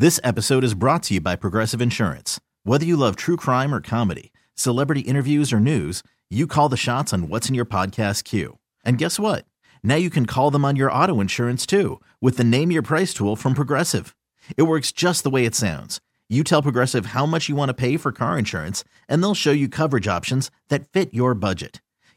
This episode is brought to you by Progressive Insurance. Whether you love true crime or comedy, celebrity interviews or news, you call the shots on what's in your podcast queue. And guess what? Now you can call them on your auto insurance too with the Name Your Price tool from Progressive. It works just the way it sounds. You tell Progressive how much you want to pay for car insurance, and they'll show you coverage options that fit your budget.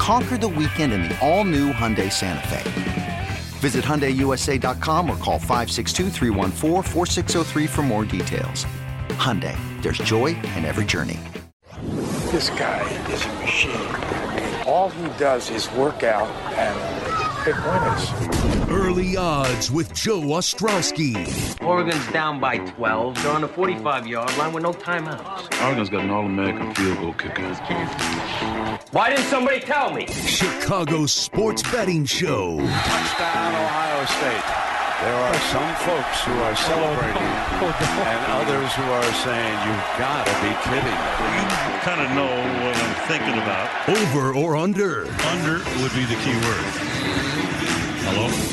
Conquer the weekend in the all new Hyundai Santa Fe. Visit HyundaiUSA.com or call 562 for more details. Hyundai, there's joy in every journey. This guy is a machine. All he does is work out and pick winners. Early odds with Joe Ostrowski. Oregon's down by 12. They're on the 45 yard line with no timeouts. Oregon's got an All American field goal kicker. Why didn't somebody tell me? Chicago sports betting show. Touchdown, Ohio State. There are some folks who are celebrating and others who are saying, You've got to be kidding. You kind of know what I'm thinking about. Over or under? Under would be the key word. Hello?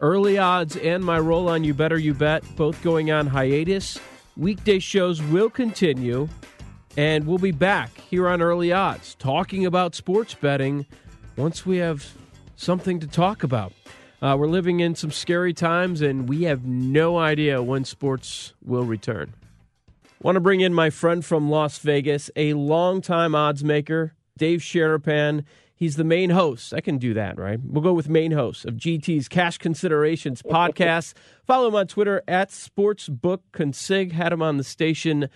Early odds and my role on You Better You Bet, both going on hiatus. Weekday shows will continue, and we'll be back here on Early Odds talking about sports betting once we have something to talk about. Uh, we're living in some scary times, and we have no idea when sports will return. Want to bring in my friend from Las Vegas, a longtime odds maker, Dave Sharapan. He's the main host. I can do that, right? We'll go with main host of GT's Cash Considerations podcast. Follow him on Twitter at SportsbookConsig. Had him on the station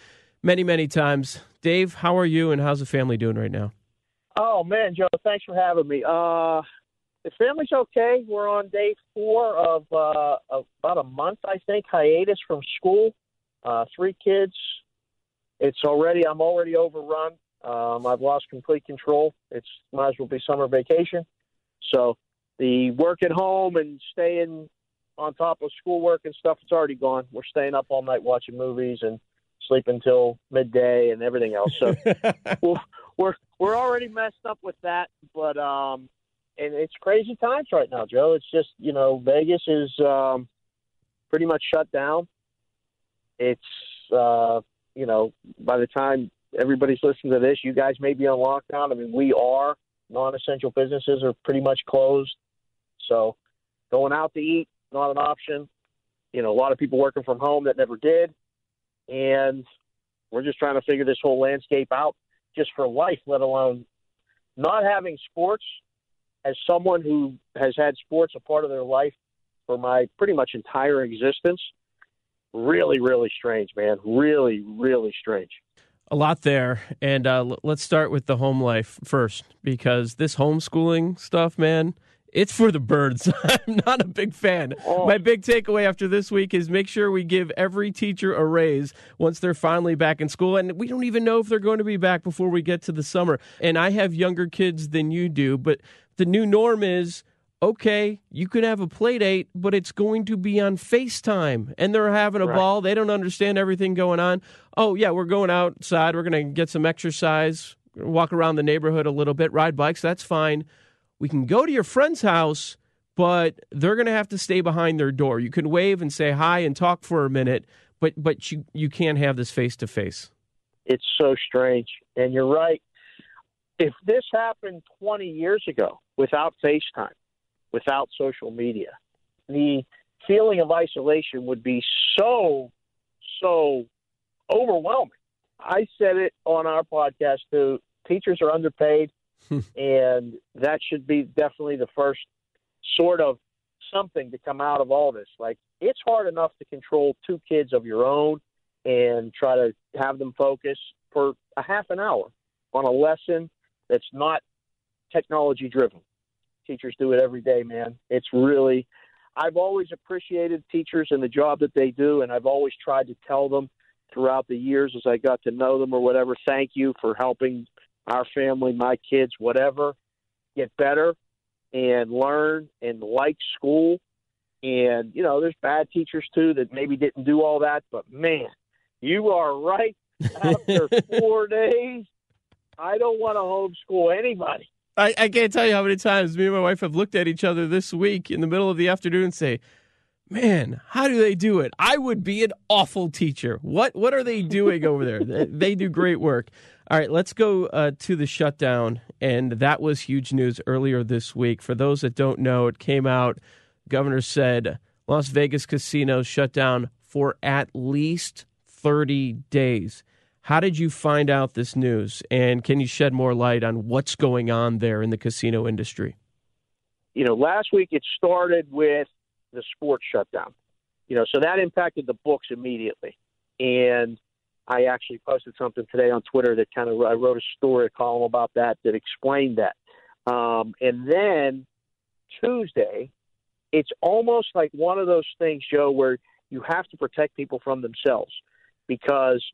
many, many times. Dave, how are you and how's the family doing right now? Oh, man, Joe, thanks for having me. Uh, the family's okay. We're on day four of, uh, of about a month, I think, hiatus from school. Uh, three kids. It's already, I'm already overrun um, I've lost complete control. It's might as well be summer vacation. So the work at home and staying on top of schoolwork and stuff, it's already gone. We're staying up all night watching movies and sleeping until midday and everything else. So we're, we're we're already messed up with that. But um, and it's crazy times right now, Joe. It's just you know Vegas is um, pretty much shut down. It's uh, you know by the time everybody's listening to this. You guys may be on lockdown. I mean, we are. Non-essential businesses are pretty much closed. So going out to eat not an option. You know, a lot of people working from home that never did, and we're just trying to figure this whole landscape out just for life, let alone not having sports. As someone who has had sports a part of their life for my pretty much entire existence, really, really strange, man. Really, really strange a lot there. And uh, let's start with the home life first, because this homeschooling stuff, man, it's for the birds. I'm not a big fan. Oh. My big takeaway after this week is make sure we give every teacher a raise once they're finally back in school. And we don't even know if they're going to be back before we get to the summer. And I have younger kids than you do, but the new norm is okay, you can have a play date, but it's going to be on FaceTime. And they're having a right. ball. They don't understand everything going on. Oh, yeah, we're going outside. We're going to get some exercise, walk around the neighborhood a little bit, ride bikes. That's fine. We can go to your friend's house, but they're going to have to stay behind their door. You can wave and say hi and talk for a minute, but, but you, you can't have this face to face. It's so strange. And you're right. If this happened 20 years ago without FaceTime, without social media. The feeling of isolation would be so, so overwhelming. I said it on our podcast too. Teachers are underpaid, and that should be definitely the first sort of something to come out of all this. Like it's hard enough to control two kids of your own and try to have them focus for a half an hour on a lesson that's not technology driven. Teachers do it every day, man. It's really I've always appreciated teachers and the job that they do and I've always tried to tell them throughout the years as I got to know them or whatever, thank you for helping our family, my kids, whatever, get better and learn and like school. And, you know, there's bad teachers too that maybe didn't do all that, but man, you are right. After four days, I don't want to homeschool anybody. I, I can't tell you how many times me and my wife have looked at each other this week in the middle of the afternoon and say, Man, how do they do it? I would be an awful teacher. What what are they doing over there? they, they do great work. All right, let's go uh, to the shutdown, and that was huge news earlier this week. For those that don't know, it came out. Governor said Las Vegas casinos shut down for at least 30 days. How did you find out this news? And can you shed more light on what's going on there in the casino industry? You know, last week it started with the sports shutdown. You know, so that impacted the books immediately. And I actually posted something today on Twitter that kind of I wrote a story, a column about that that explained that. Um, and then Tuesday, it's almost like one of those things, Joe, where you have to protect people from themselves because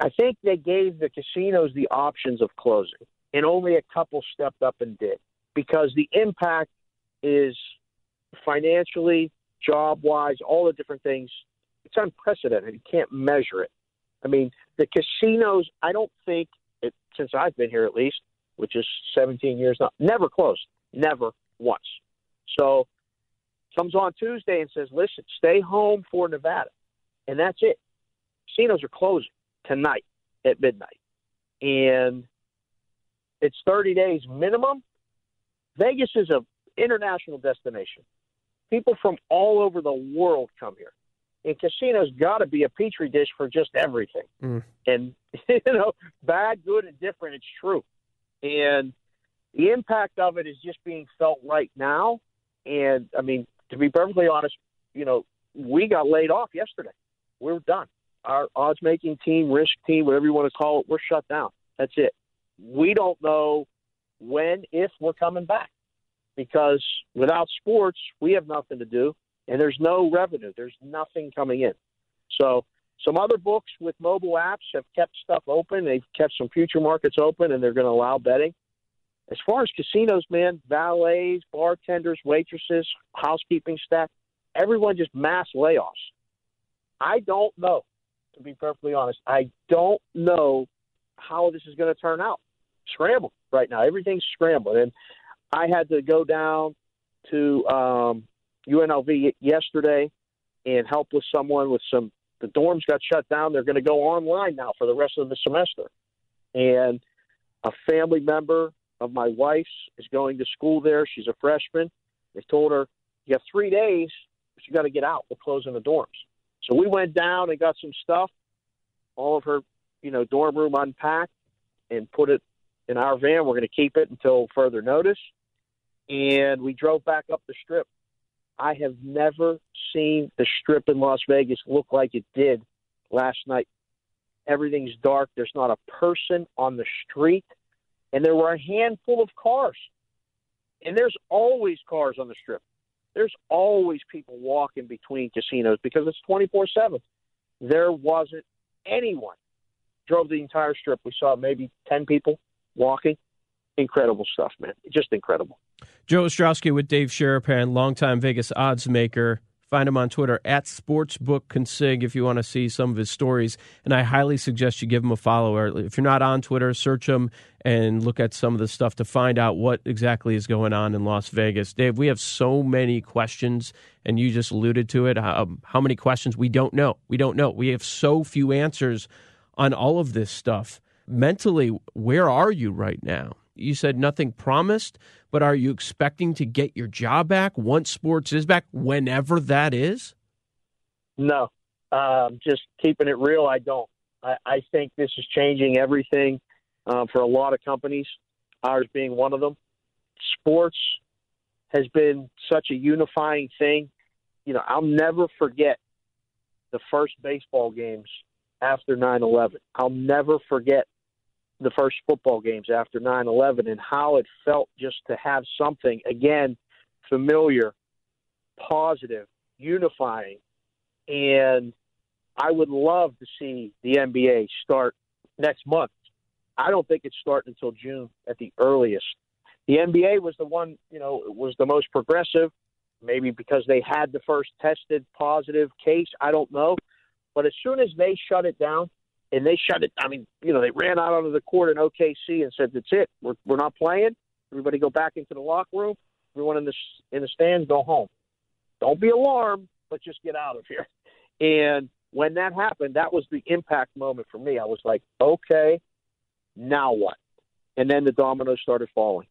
I think they gave the casinos the options of closing, and only a couple stepped up and did because the impact is financially, job wise, all the different things. It's unprecedented. You can't measure it. I mean, the casinos, I don't think, it, since I've been here at least, which is 17 years now, never closed. Never once. So comes on Tuesday and says, listen, stay home for Nevada. And that's it. Casinos are closing tonight at midnight. And it's 30 days minimum. Vegas is an international destination. People from all over the world come here. And casinos got to be a petri dish for just everything. Mm. And, you know, bad, good, and different. It's true. And the impact of it is just being felt right now. And, I mean, to be perfectly honest, you know, we got laid off yesterday. We're done. Our odds making team, risk team, whatever you want to call it, we're shut down. That's it. We don't know when, if we're coming back because without sports, we have nothing to do, and there's no revenue. There's nothing coming in. So, some other books with mobile apps have kept stuff open. They've kept some future markets open, and they're going to allow betting. As far as casinos, man, valets, bartenders, waitresses, housekeeping staff, everyone just mass layoffs. I don't know, to be perfectly honest. I don't know how this is going to turn out. Scrambled right now. Everything's scrambled. And I had to go down to um, UNLV yesterday and help with someone with some. The dorms got shut down. They're going to go online now for the rest of the semester. And a family member of my wife's is going to school there. She's a freshman. They told her, You have three days, but you got to get out. We're closing the dorms. So we went down and got some stuff, all of her, you know, dorm room unpacked and put it in our van. We're going to keep it until further notice. And we drove back up the strip. I have never seen the strip in Las Vegas look like it did last night. Everything's dark. There's not a person on the street. And there were a handful of cars. And there's always cars on the strip. There's always people walking between casinos because it's 24 7. There wasn't anyone. Drove the entire strip. We saw maybe 10 people walking. Incredible stuff, man. Just incredible. Joe Ostrowski with Dave Sharapan, longtime Vegas odds maker. Find him on Twitter at SportsbookConsig if you want to see some of his stories. And I highly suggest you give him a follow. If you're not on Twitter, search him and look at some of the stuff to find out what exactly is going on in Las Vegas. Dave, we have so many questions, and you just alluded to it. How, how many questions? We don't know. We don't know. We have so few answers on all of this stuff. Mentally, where are you right now? You said nothing promised, but are you expecting to get your job back once sports is back, whenever that is? No, um, just keeping it real. I don't. I, I think this is changing everything uh, for a lot of companies, ours being one of them. Sports has been such a unifying thing. You know, I'll never forget the first baseball games after 9 11. I'll never forget the first football games after 9 11 and how it felt just to have something, again, familiar, positive, unifying. And I would love to see the NBA start next month. I don't think it's starting until June at the earliest. The NBA was the one, you know, was the most progressive, maybe because they had the first tested positive case. I don't know. But as soon as they shut it down, and they shut it, I mean, you know, they ran out onto the court in OKC and said, "That's it. We're we're not playing. Everybody go back into the locker room. Everyone in the in the stands go home. Don't be alarmed, but just get out of here." And when that happened, that was the impact moment for me. I was like, "Okay, now what?" And then the dominoes started falling.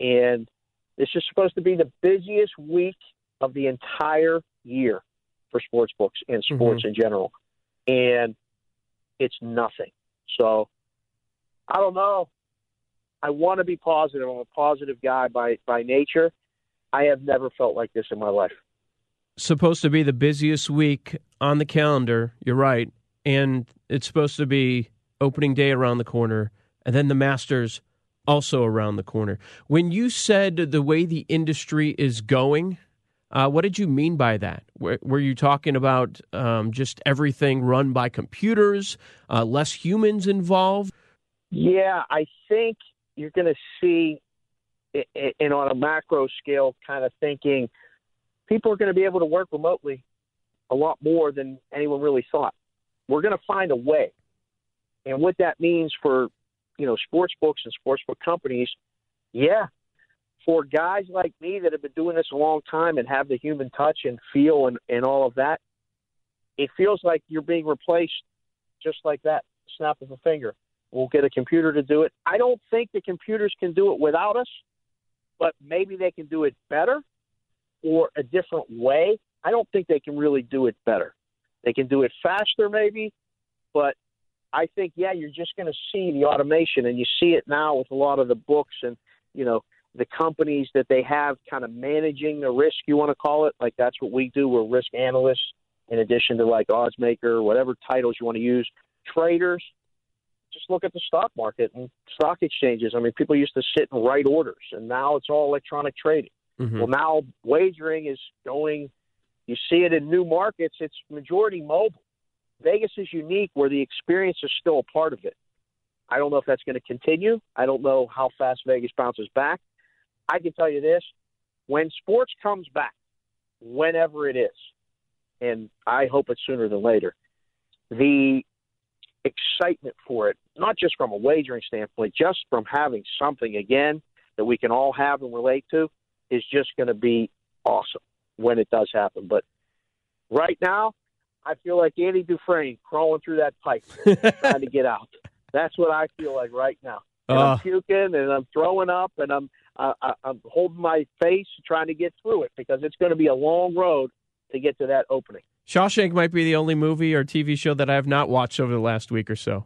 And this is supposed to be the busiest week of the entire year for sports books and sports mm-hmm. in general. And it's nothing. So I don't know. I want to be positive. I'm a positive guy by, by nature. I have never felt like this in my life. Supposed to be the busiest week on the calendar. You're right. And it's supposed to be opening day around the corner. And then the Masters also around the corner. When you said the way the industry is going, uh, what did you mean by that? Were, were you talking about um, just everything run by computers, uh, less humans involved? Yeah, I think you're going to see, and on a macro scale, kind of thinking people are going to be able to work remotely a lot more than anyone really thought. We're going to find a way. And what that means for you know, sports books and sports book companies, yeah, for guys like me that have been doing this a long time and have the human touch and feel and, and all of that, it feels like you're being replaced just like that, snap of a finger. We'll get a computer to do it. I don't think the computers can do it without us, but maybe they can do it better or a different way. I don't think they can really do it better. They can do it faster, maybe, but I think, yeah, you're just going to see the automation, and you see it now with a lot of the books and, you know, the companies that they have kind of managing the risk, you want to call it. Like that's what we do. We're risk analysts, in addition to like odds maker, whatever titles you want to use. Traders, just look at the stock market and stock exchanges. I mean, people used to sit and write orders, and now it's all electronic trading. Mm-hmm. Well, now wagering is going. You see it in new markets. It's majority mobile. Vegas is unique where the experience is still a part of it. I don't know if that's going to continue. I don't know how fast Vegas bounces back. I can tell you this when sports comes back, whenever it is, and I hope it's sooner than later, the excitement for it, not just from a wagering standpoint, just from having something again that we can all have and relate to, is just going to be awesome when it does happen. But right now, I feel like Andy Dufresne crawling through that pipe, trying to get out. That's what I feel like right now. And uh, I'm puking and I'm throwing up and I'm uh, I'm holding my face, trying to get through it because it's going to be a long road to get to that opening. Shawshank might be the only movie or TV show that I have not watched over the last week or so.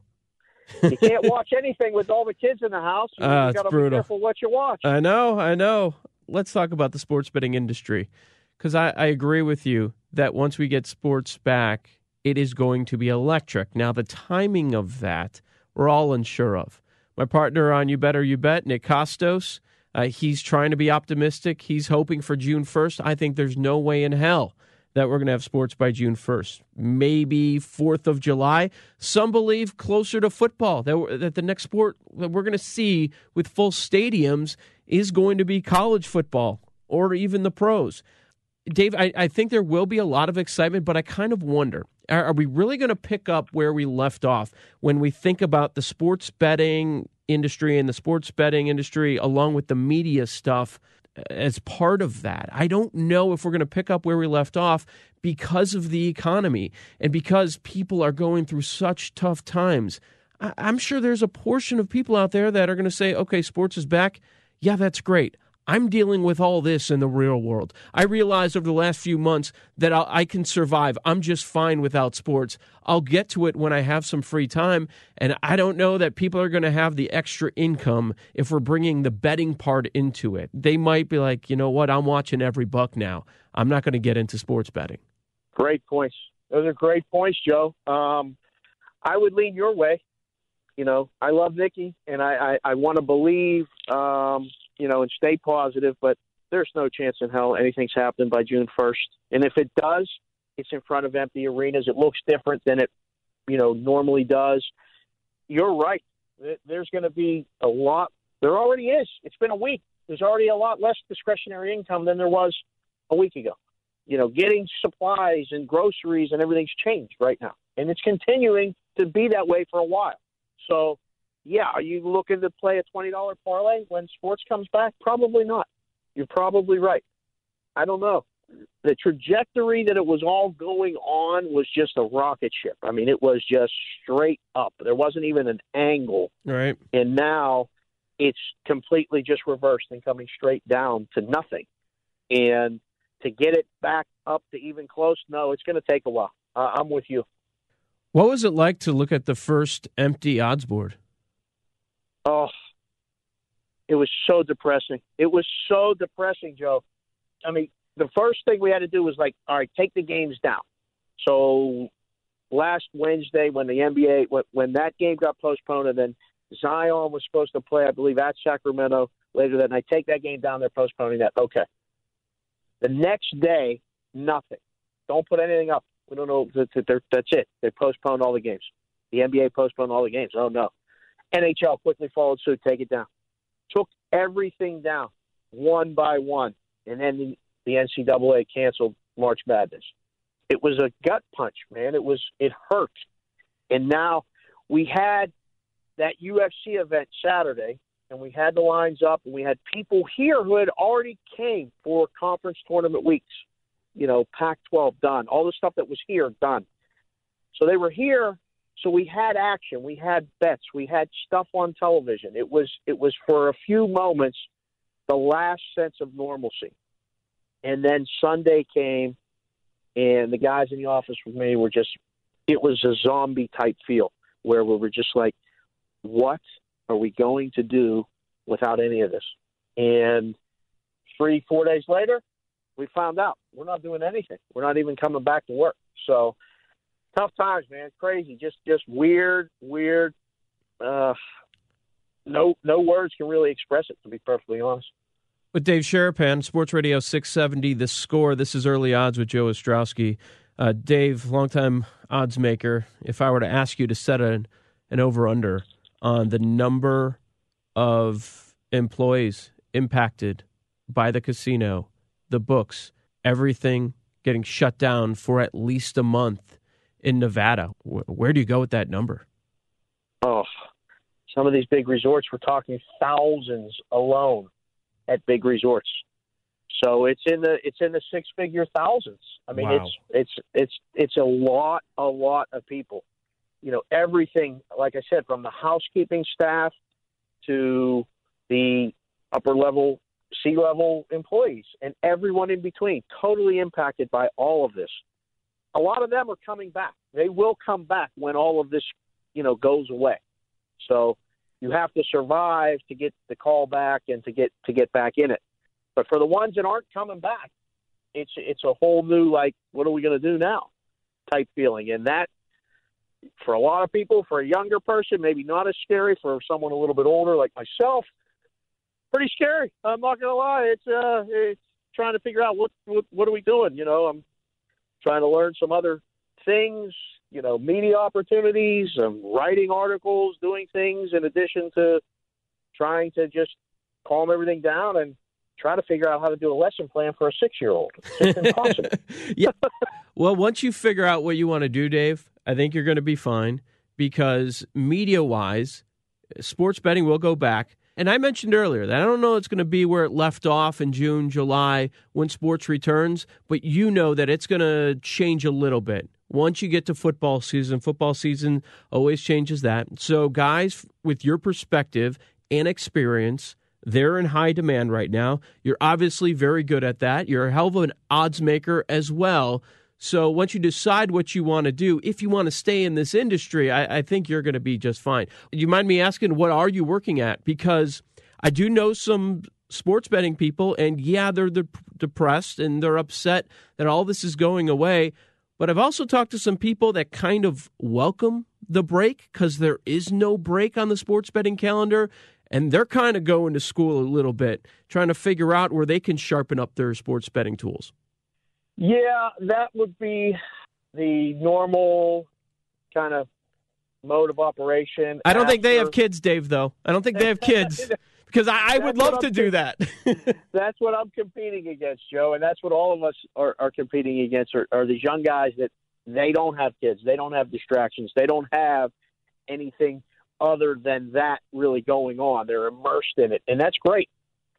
you can't watch anything with all the kids in the house. You, uh, got to be careful what you watch. I know, I know. Let's talk about the sports betting industry because I, I agree with you that once we get sports back, it is going to be electric. Now, the timing of that, we're all unsure of. My partner on You Better You Bet, Nick Kostos, uh, he's trying to be optimistic. He's hoping for June 1st. I think there's no way in hell that we're going to have sports by June 1st. Maybe 4th of July. Some believe closer to football, that, that the next sport that we're going to see with full stadiums is going to be college football or even the pros. Dave, I, I, think there will be a lot of excitement, but I kind of wonder are, are we really going to pick up where we left off when we think about the sports betting industry and the sports betting industry along with the media stuff as part of that? I don't know if we're going to pick up where we left off because of the economy and because people are going through such tough times. I'm sure there's a portion of people out there that are going to say, okay, sports is back. Yeah, that's great. I'm dealing with all this in the real world. I realized over the last few months that I'll, i can survive. I'm just fine without sports. I'll get to it when I have some free time. And I don't know that people are going to have the extra income if we're bringing the betting part into it. They might be like, you know what? I'm watching every buck now. I'm not going to get into sports betting. Great points. Those are great points, Joe. Um, I would lean your way. You know, I love Nikki, and I, I, I want to believe um, you know, and stay positive. But there's no chance in hell anything's happening by June 1st. And if it does, it's in front of empty arenas. It looks different than it, you know, normally does. You're right. There's going to be a lot. There already is. It's been a week. There's already a lot less discretionary income than there was a week ago. You know, getting supplies and groceries and everything's changed right now. And it's continuing to be that way for a while. So yeah, are you looking to play a twenty dollar parlay when sports comes back? Probably not. You're probably right. I don't know. The trajectory that it was all going on was just a rocket ship. I mean, it was just straight up. There wasn't even an angle. Right. And now it's completely just reversed and coming straight down to nothing. And to get it back up to even close, no, it's going to take a while. Uh, I'm with you. What was it like to look at the first empty odds board? Oh, it was so depressing. It was so depressing, Joe. I mean, the first thing we had to do was like, all right, take the games down. So last Wednesday, when the NBA when, that game got postponed, and then Zion was supposed to play, I believe, at Sacramento later that night. Take that game down. They're postponing that. Okay. The next day, nothing. Don't put anything up. We don't know. That's it. They postponed all the games. The NBA postponed all the games. Oh no. NHL quickly followed suit, take it down. Took everything down one by one, and then the, NCAA canceled March Madness. It was a gut punch, man. It was it hurt. And now we had that UFC event Saturday, and we had the lines up, and we had people here who had already came for conference tournament weeks. You know, Pac-12 done, all the stuff that was here done. So they were here so we had action, we had bets, we had stuff on television. It was it was for a few moments the last sense of normalcy. And then Sunday came and the guys in the office with me were just it was a zombie type feel where we were just like what are we going to do without any of this? And three, four days later, we found out we're not doing anything. We're not even coming back to work. So tough times, man. It's Crazy, just just weird, weird. Uh, no, no words can really express it. To be perfectly honest. With Dave Sharapan, Sports Radio 670, The Score. This is Early Odds with Joe Ostrowski. Uh, Dave, longtime odds maker. If I were to ask you to set an, an over under on the number of employees impacted by the casino, the books, everything getting shut down for at least a month in Nevada. Where do you go with that number? Oh, some of these big resorts, we're talking thousands alone at big resorts. So it's in the it's in the six figure thousands. I mean, wow. it's it's it's it's a lot a lot of people. You know, everything like I said, from the housekeeping staff to the upper level C level employees and everyone in between, totally impacted by all of this a lot of them are coming back. They will come back when all of this, you know, goes away. So you have to survive to get the call back and to get to get back in it. But for the ones that aren't coming back, it's it's a whole new like, what are we going to do now? type feeling, and that for a lot of people, for a younger person, maybe not as scary. For someone a little bit older like myself, pretty scary. I'm not going to lie. It's uh, it's trying to figure out what, what what are we doing. You know, I'm trying to learn some other things, you know, media opportunities, um, writing articles, doing things in addition to trying to just calm everything down and try to figure out how to do a lesson plan for a six year old. It's impossible. yeah. Well, once you figure out what you want to do, Dave, I think you're going to be fine because media wise, sports betting will go back. And I mentioned earlier that I don't know it's going to be where it left off in June, July when sports returns, but you know that it's going to change a little bit. Once you get to football season, football season always changes that. So, guys, with your perspective and experience, They're in high demand right now. You're obviously very good at that. You're a hell of an odds maker as well. So once you decide what you want to do, if you want to stay in this industry, I, I think you're going to be just fine. You mind me asking, what are you working at? Because I do know some sports betting people, and yeah, they're, they're depressed and they're upset that all this is going away. But I've also talked to some people that kind of welcome the break because there is no break on the sports betting calendar. And they're kind of going to school a little bit, trying to figure out where they can sharpen up their sports betting tools. Yeah, that would be the normal kind of mode of operation. I don't after... think they have kids, Dave, though. I don't think they have kids. because I, I would love to do that. that's what I'm competing against, Joe, and that's what all of us are, are competing against are, are these young guys that they don't have kids, they don't have distractions, they don't have anything other than that really going on. They're immersed in it, and that's great.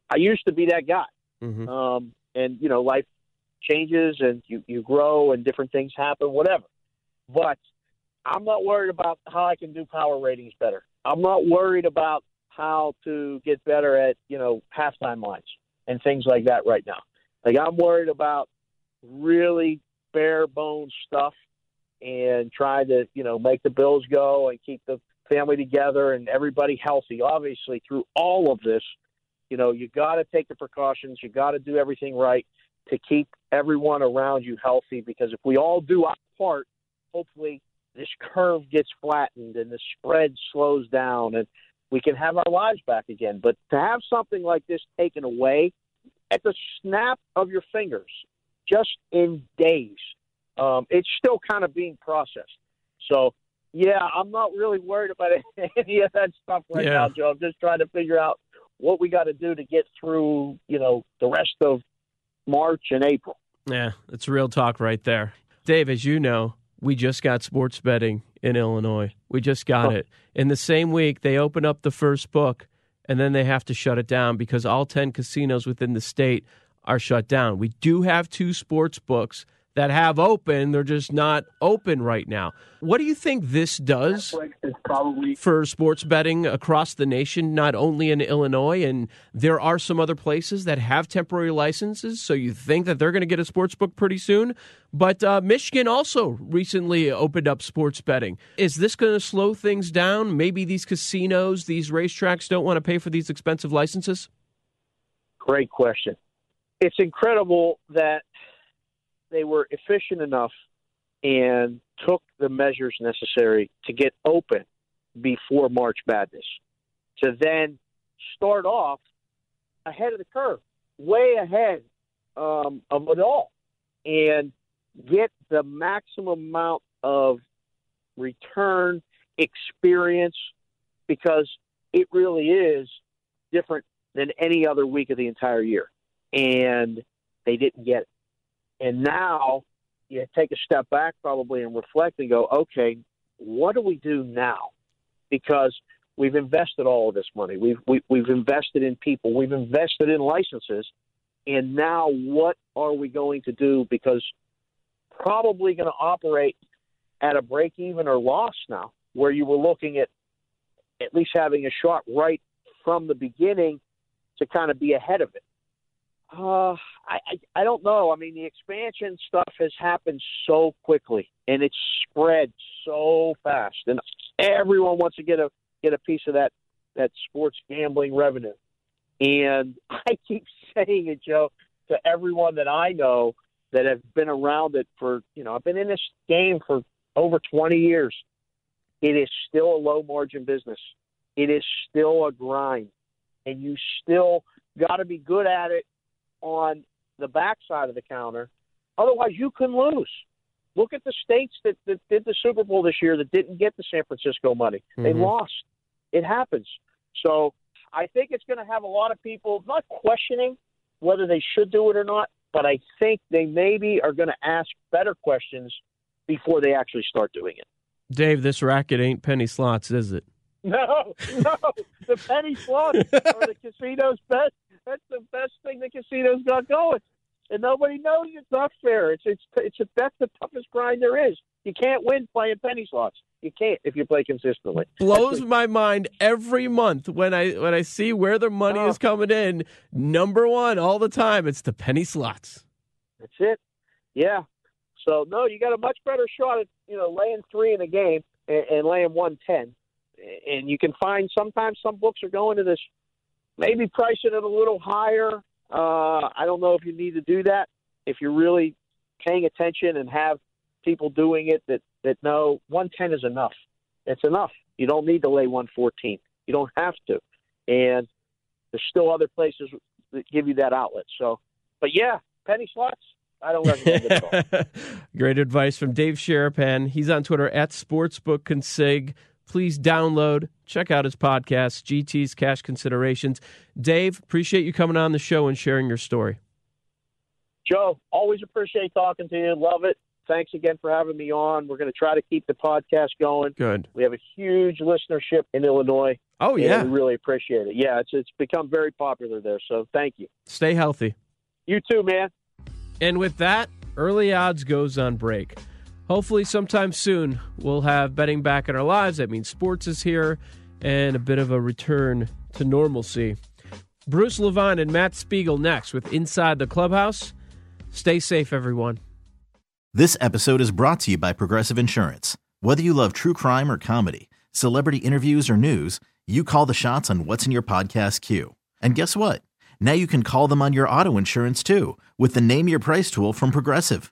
I used to be that guy, mm-hmm. um, and you know, life changes and you, you grow and different things happen, whatever. But I'm not worried about how I can do power ratings better. I'm not worried about how to get better at, you know, halftime lines and things like that right now. Like I'm worried about really bare bones stuff and trying to, you know, make the Bills go and keep the family together and everybody healthy. Obviously, through all of this, you know, you got to take the precautions. You got to do everything right to keep everyone around you healthy because if we all do our part, hopefully this curve gets flattened and the spread slows down and we can have our lives back again. But to have something like this taken away at the snap of your fingers, just in days, um, it's still kind of being processed. So, yeah, I'm not really worried about any of that stuff right yeah. now, Joe. I'm just trying to figure out what we got to do to get through, you know, the rest of March and April. Yeah, it's real talk right there. Dave, as you know, we just got sports betting in Illinois. We just got oh. it. In the same week, they open up the first book and then they have to shut it down because all 10 casinos within the state are shut down. We do have two sports books that have open. They're just not open right now. What do you think this does probably- for sports betting across the nation, not only in Illinois? And there are some other places that have temporary licenses, so you think that they're going to get a sports book pretty soon. But uh, Michigan also recently opened up sports betting. Is this going to slow things down? Maybe these casinos, these racetracks don't want to pay for these expensive licenses? Great question. It's incredible that they were efficient enough and took the measures necessary to get open before March Madness to then start off ahead of the curve, way ahead um, of it all, and get the maximum amount of return experience because it really is different than any other week of the entire year. And they didn't get it. And now you take a step back probably and reflect and go, okay, what do we do now? Because we've invested all of this money. We've we, have we have invested in people. We've invested in licenses. And now what are we going to do? Because probably going to operate at a break even or loss now, where you were looking at at least having a shot right from the beginning to kind of be ahead of it. Uh, I, I I don't know. I mean, the expansion stuff has happened so quickly, and it's spread so fast, and everyone wants to get a get a piece of that that sports gambling revenue. And I keep saying it, Joe, to everyone that I know that have been around it for you know I've been in this game for over 20 years. It is still a low margin business. It is still a grind, and you still got to be good at it on the backside of the counter. Otherwise, you can lose. Look at the states that, that did the Super Bowl this year that didn't get the San Francisco money. Mm-hmm. They lost. It happens. So I think it's going to have a lot of people not questioning whether they should do it or not, but I think they maybe are going to ask better questions before they actually start doing it. Dave, this racket ain't penny slots, is it? No, no. the penny slots are the casino's best that's the best thing the casino's got going. And nobody knows it's not fair. It's it's it's a, that's the toughest grind there is. You can't win playing penny slots. You can't if you play consistently. Blows my mind every month when I when I see where the money Oh. is ah. coming in. Number one all the time, it's the penny slots. That's it. Yeah. So no, you got a much better shot at you know laying three in a game and, and laying one ten, and you can find sometimes some books are going to this, maybe pricing it a little higher. Uh, I don't know if you need to do that if you're really paying attention and have people doing it that that know one ten is enough. It's enough. You don't need to lay one fourteen. You don't have to, and there's still other places that give you that outlet. So, but yeah, penny slots. I don't recommend it at all. Great advice from Dave Sharapan. He's on Twitter at SportsbookConsig. Please download, check out his podcast, GT's Cash Considerations. Dave, appreciate you coming on the show and sharing your story. Joe, always appreciate talking to you. Love it. Thanks again for having me on. We're going to try to keep the podcast going. Good. We have a huge listenership in Illinois. Oh, yeah. we really appreciate it. Yeah, it's it's become very popular there. So thank you. Stay healthy. You too, man. And with that, early odds goes on break. Hopefully, sometime soon, we'll have betting back in our lives. That means sports is here and a bit of a return to normalcy. Bruce Levine and Matt Spiegel next with Inside the Clubhouse. Stay safe, everyone. This episode is brought to you by Progressive Insurance. Whether you love true crime or comedy, celebrity interviews or news, you call the shots on what's in your podcast queue. And guess what? Now you can call them on your auto insurance too with the Name Your Price tool from Progressive.